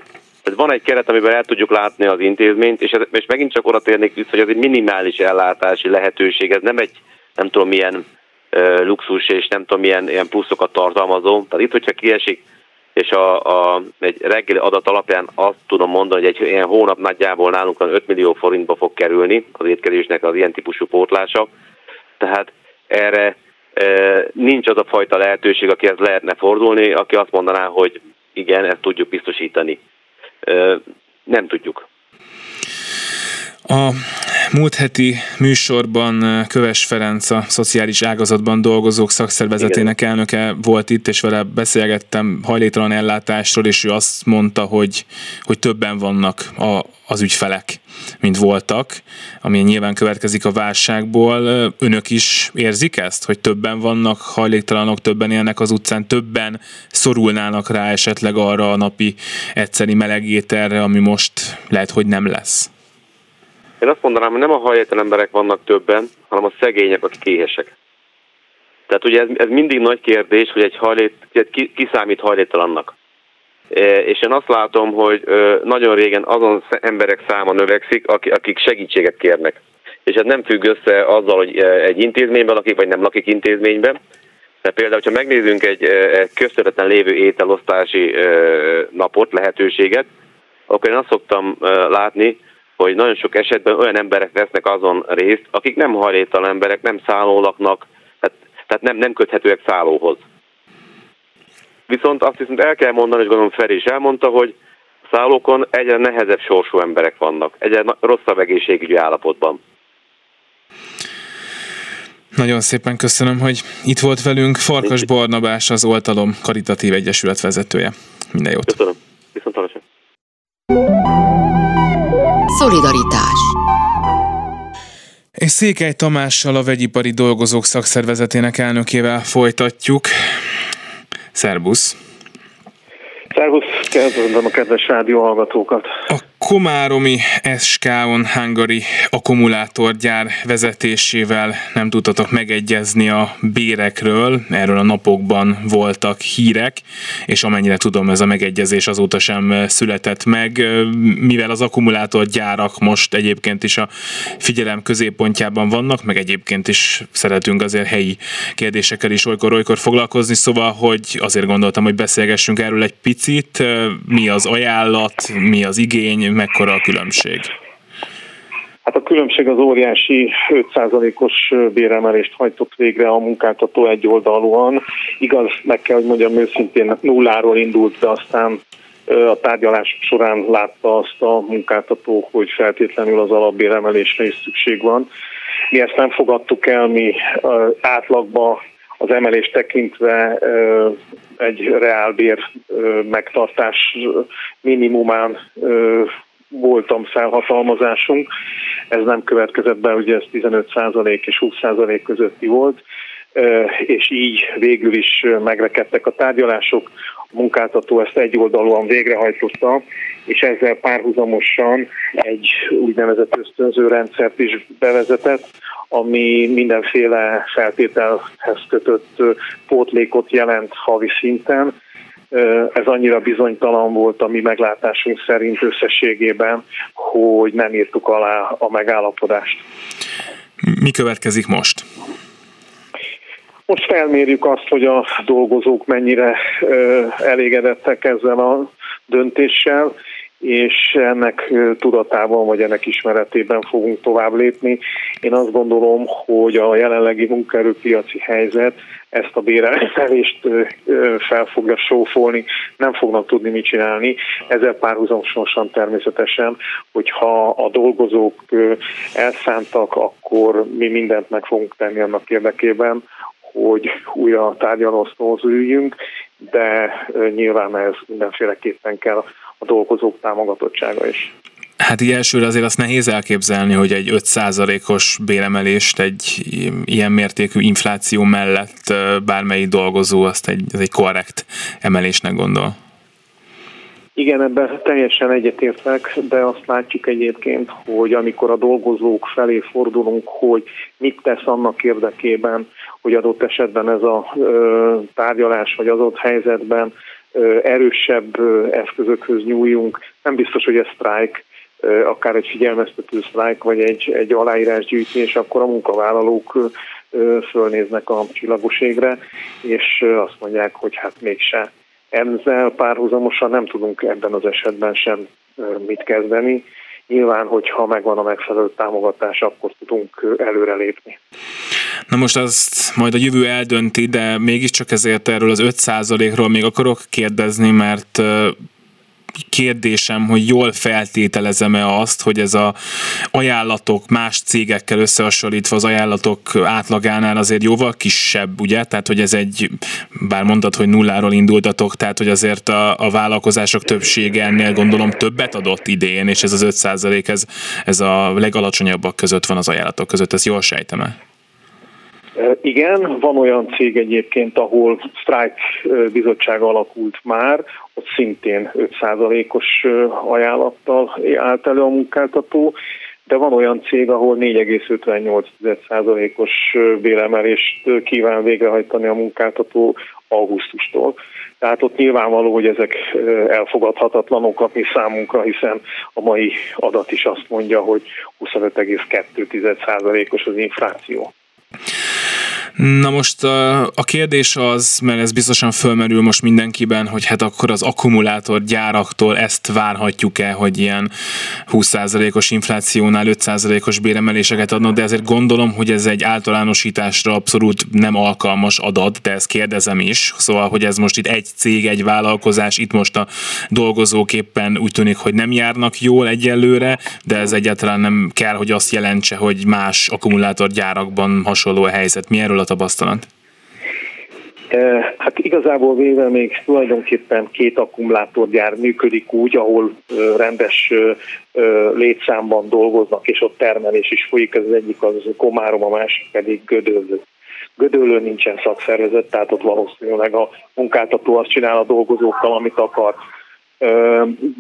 Ez van egy keret, amiben el tudjuk látni az intézményt, és, ez, és megint csak oda térnék vissza, hogy ez egy minimális ellátási lehetőség, ez nem egy, nem tudom milyen uh, luxus, és nem tudom milyen ilyen pluszokat tartalmazó. Tehát itt, hogyha kiesik és a, a, egy reggeli adat alapján azt tudom mondani, hogy egy ilyen hónap nagyjából nálunk 5 millió forintba fog kerülni az étkezésnek az ilyen típusú pótlása. Tehát erre e, nincs az a fajta lehetőség, akihez lehetne fordulni, aki azt mondaná, hogy igen, ezt tudjuk biztosítani. Nem tudjuk. A múlt heti műsorban Köves Ferenc, a szociális ágazatban dolgozók szakszervezetének Igen. elnöke volt itt, és vele beszélgettem hajléktalan ellátásról, és ő azt mondta, hogy, hogy többen vannak a, az ügyfelek, mint voltak, ami nyilván következik a válságból. Önök is érzik ezt, hogy többen vannak hajléktalanok, többen élnek az utcán, többen szorulnának rá esetleg arra a napi egyszeri melegételre, ami most lehet, hogy nem lesz? Én azt mondanám, hogy nem a hajléktalan emberek vannak többen, hanem a szegények, akik éhesek. Tehát ugye ez, ez mindig nagy kérdés, hogy egy hajlét, ki, ki számít hajléktalannak. E, és én azt látom, hogy nagyon régen azon emberek száma növekszik, akik segítséget kérnek. És ez nem függ össze azzal, hogy egy intézményben lakik, vagy nem lakik intézményben. De például, ha megnézzünk egy, egy közterületen lévő ételosztási napot, lehetőséget, akkor én azt szoktam látni, hogy nagyon sok esetben olyan emberek vesznek azon részt, akik nem hajléktalan emberek, nem szállólaknak, tehát, tehát nem, nem köthetőek szállóhoz. Viszont azt viszont el kell mondani, hogy gondolom Feri is elmondta, hogy szállókon egyre nehezebb sorsú emberek vannak, egyre rosszabb egészségügyi állapotban. Nagyon szépen köszönöm, hogy itt volt velünk. Farkas Barnabás, az Oltalom Karitatív Egyesület vezetője. Minden jót! Köszönöm. Viszont hallásra. Szolidaritás és Székely Tamással, a Vegyipari Dolgozók Szakszervezetének elnökével folytatjuk. Szerbusz! Szervusz, kezdem a kedves rádió hallgatókat! A Komáromi SK-on Hungary akkumulátorgyár vezetésével nem tudtatok megegyezni a bérekről, erről a napokban voltak hírek, és amennyire tudom, ez a megegyezés azóta sem született meg, mivel az akkumulátorgyárak most egyébként is a figyelem középpontjában vannak, meg egyébként is szeretünk azért helyi kérdésekkel is olykor-olykor foglalkozni, szóval, hogy azért gondoltam, hogy beszélgessünk erről egy picit, mi az ajánlat, mi az igény, mekkora a különbség? Hát a különbség az óriási 5%-os béremelést hajtott végre a munkáltató egyoldalúan. Igaz, meg kell, hogy mondjam őszintén, nulláról indult, de aztán a tárgyalás során látta azt a munkáltató, hogy feltétlenül az alapbéremelésre is szükség van. Mi ezt nem fogadtuk el, mi átlagban az emelést tekintve egy reálbér megtartás minimumán voltam felhatalmazásunk. Ez nem következett be, ugye ez 15% és 20% közötti volt, és így végül is megrekedtek a tárgyalások. munkáltató ezt egyoldalúan végrehajtotta, és ezzel párhuzamosan egy úgynevezett ösztönző rendszert is bevezetett, ami mindenféle feltételhez kötött pótlékot jelent havi szinten. Ez annyira bizonytalan volt a mi meglátásunk szerint összességében, hogy nem írtuk alá a megállapodást. Mi következik most? Most felmérjük azt, hogy a dolgozók mennyire elégedettek ezzel a döntéssel, és ennek tudatában vagy ennek ismeretében fogunk tovább lépni. Én azt gondolom, hogy a jelenlegi munkaerőpiaci helyzet ezt a béremelést fel fogja sófolni, nem fognak tudni mit csinálni. Ezzel párhuzamosan természetesen, hogyha a dolgozók elszántak, akkor mi mindent meg fogunk tenni annak érdekében, hogy újra tárgyalóasztalhoz üljünk, de nyilván ez mindenféleképpen kell a dolgozók támogatottsága is. Hát így elsőre azért azt nehéz elképzelni, hogy egy 5%-os béremelést egy ilyen mértékű infláció mellett bármelyik dolgozó azt egy, az egy korrekt emelésnek gondol. Igen, ebben teljesen egyetértek, de azt látjuk egyébként, hogy amikor a dolgozók felé fordulunk, hogy mit tesz annak érdekében, hogy adott esetben ez a tárgyalás vagy adott helyzetben erősebb eszközökhöz nyúljunk. Nem biztos, hogy ez sztrájk, akár egy figyelmeztető sztrájk, vagy egy, egy aláírásgyűjtés, akkor a munkavállalók fölnéznek a csillagos égre, és azt mondják, hogy hát mégse. Ezzel párhuzamosan nem tudunk ebben az esetben sem mit kezdeni. Nyilván, hogyha megvan a megfelelő támogatás, akkor tudunk előrelépni. Na most azt majd a jövő eldönti, de mégiscsak ezért erről az 5%-ról még akarok kérdezni, mert kérdésem, hogy jól feltételezem-e azt, hogy ez a ajánlatok más cégekkel összehasonlítva az ajánlatok átlagánál azért jóval kisebb, ugye? Tehát, hogy ez egy, bár mondtad, hogy nulláról indultatok, tehát, hogy azért a, a vállalkozások többsége ennél gondolom többet adott idén, és ez az 5 ez, ez a legalacsonyabbak között van az ajánlatok között, ezt jól sejtem-e? Igen, van olyan cég egyébként, ahol strike bizottság alakult már, ott szintén 5%-os ajánlattal állt elő a munkáltató, de van olyan cég, ahol 4,58%-os béremelést kíván végrehajtani a munkáltató augusztustól. Tehát ott nyilvánvaló, hogy ezek elfogadhatatlanok a mi számunkra, hiszen a mai adat is azt mondja, hogy 25,2%-os az infláció. Na most a, kérdés az, mert ez biztosan fölmerül most mindenkiben, hogy hát akkor az akkumulátor gyáraktól ezt várhatjuk-e, hogy ilyen 20%-os inflációnál 5%-os béremeléseket adnak, de ezért gondolom, hogy ez egy általánosításra abszolút nem alkalmas adat, de ezt kérdezem is. Szóval, hogy ez most itt egy cég, egy vállalkozás, itt most a dolgozók éppen úgy tűnik, hogy nem járnak jól egyelőre, de ez egyáltalán nem kell, hogy azt jelentse, hogy más akkumulátorgyárakban hasonló a helyzet. Mi erről a tapasztalat? Hát igazából véve még tulajdonképpen két akkumulátorgyár működik úgy, ahol rendes létszámban dolgoznak, és ott termelés is folyik, az egyik az Komárom, a másik pedig Gödöllő. Gödöllő nincsen szakszervezet, tehát ott valószínűleg a munkáltató azt csinál a dolgozókkal, amit akar.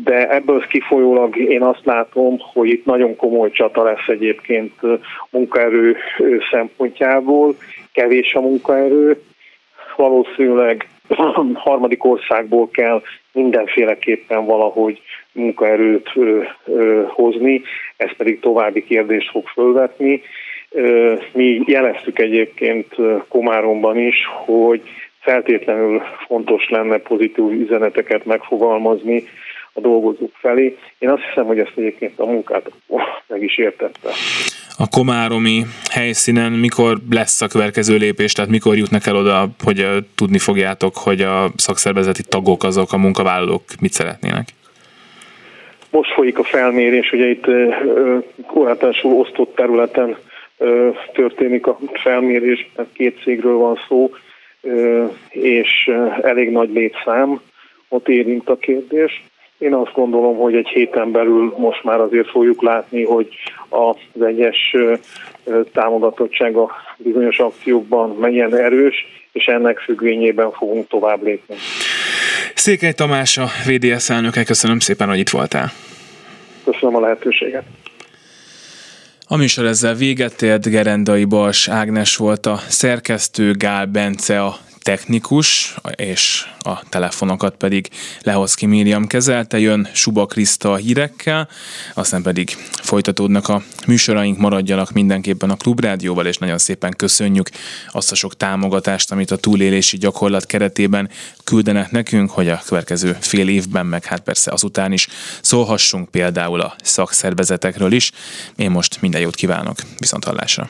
De ebből kifolyólag én azt látom, hogy itt nagyon komoly csata lesz egyébként munkaerő szempontjából, kevés a munkaerő, valószínűleg *clears throat* harmadik országból kell mindenféleképpen valahogy munkaerőt ö, ö, hozni, ez pedig további kérdést fog fölvetni. Ö, mi jeleztük egyébként Komáromban is, hogy feltétlenül fontos lenne pozitív üzeneteket megfogalmazni a dolgozók felé. Én azt hiszem, hogy ezt egyébként a munkát meg is értette a komáromi helyszínen mikor lesz a következő lépés, tehát mikor jutnak el oda, hogy tudni fogjátok, hogy a szakszervezeti tagok azok, a munkavállalók mit szeretnének? Most folyik a felmérés, ugye itt korlátosul osztott területen történik a felmérés, mert két cégről van szó, és elég nagy létszám, ott érint a kérdés. Én azt gondolom, hogy egy héten belül most már azért fogjuk látni, hogy az egyes támogatottsága bizonyos akciókban mennyien erős, és ennek függvényében fogunk tovább lépni. Székely Tamás, a VDS elnöke, köszönöm szépen, hogy itt voltál. Köszönöm a lehetőséget. A műsor ezzel véget ért, Gerendai Bals Ágnes volt a szerkesztő, Gál Bence a technikus, és a telefonokat pedig Lehoszki Miriam kezelte, jön Suba Kriszta a hírekkel, aztán pedig folytatódnak a műsoraink, maradjanak mindenképpen a Klubrádióval, és nagyon szépen köszönjük azt a sok támogatást, amit a túlélési gyakorlat keretében küldenek nekünk, hogy a következő fél évben, meg hát persze azután is szólhassunk például a szakszervezetekről is. Én most minden jót kívánok, viszont hallásra!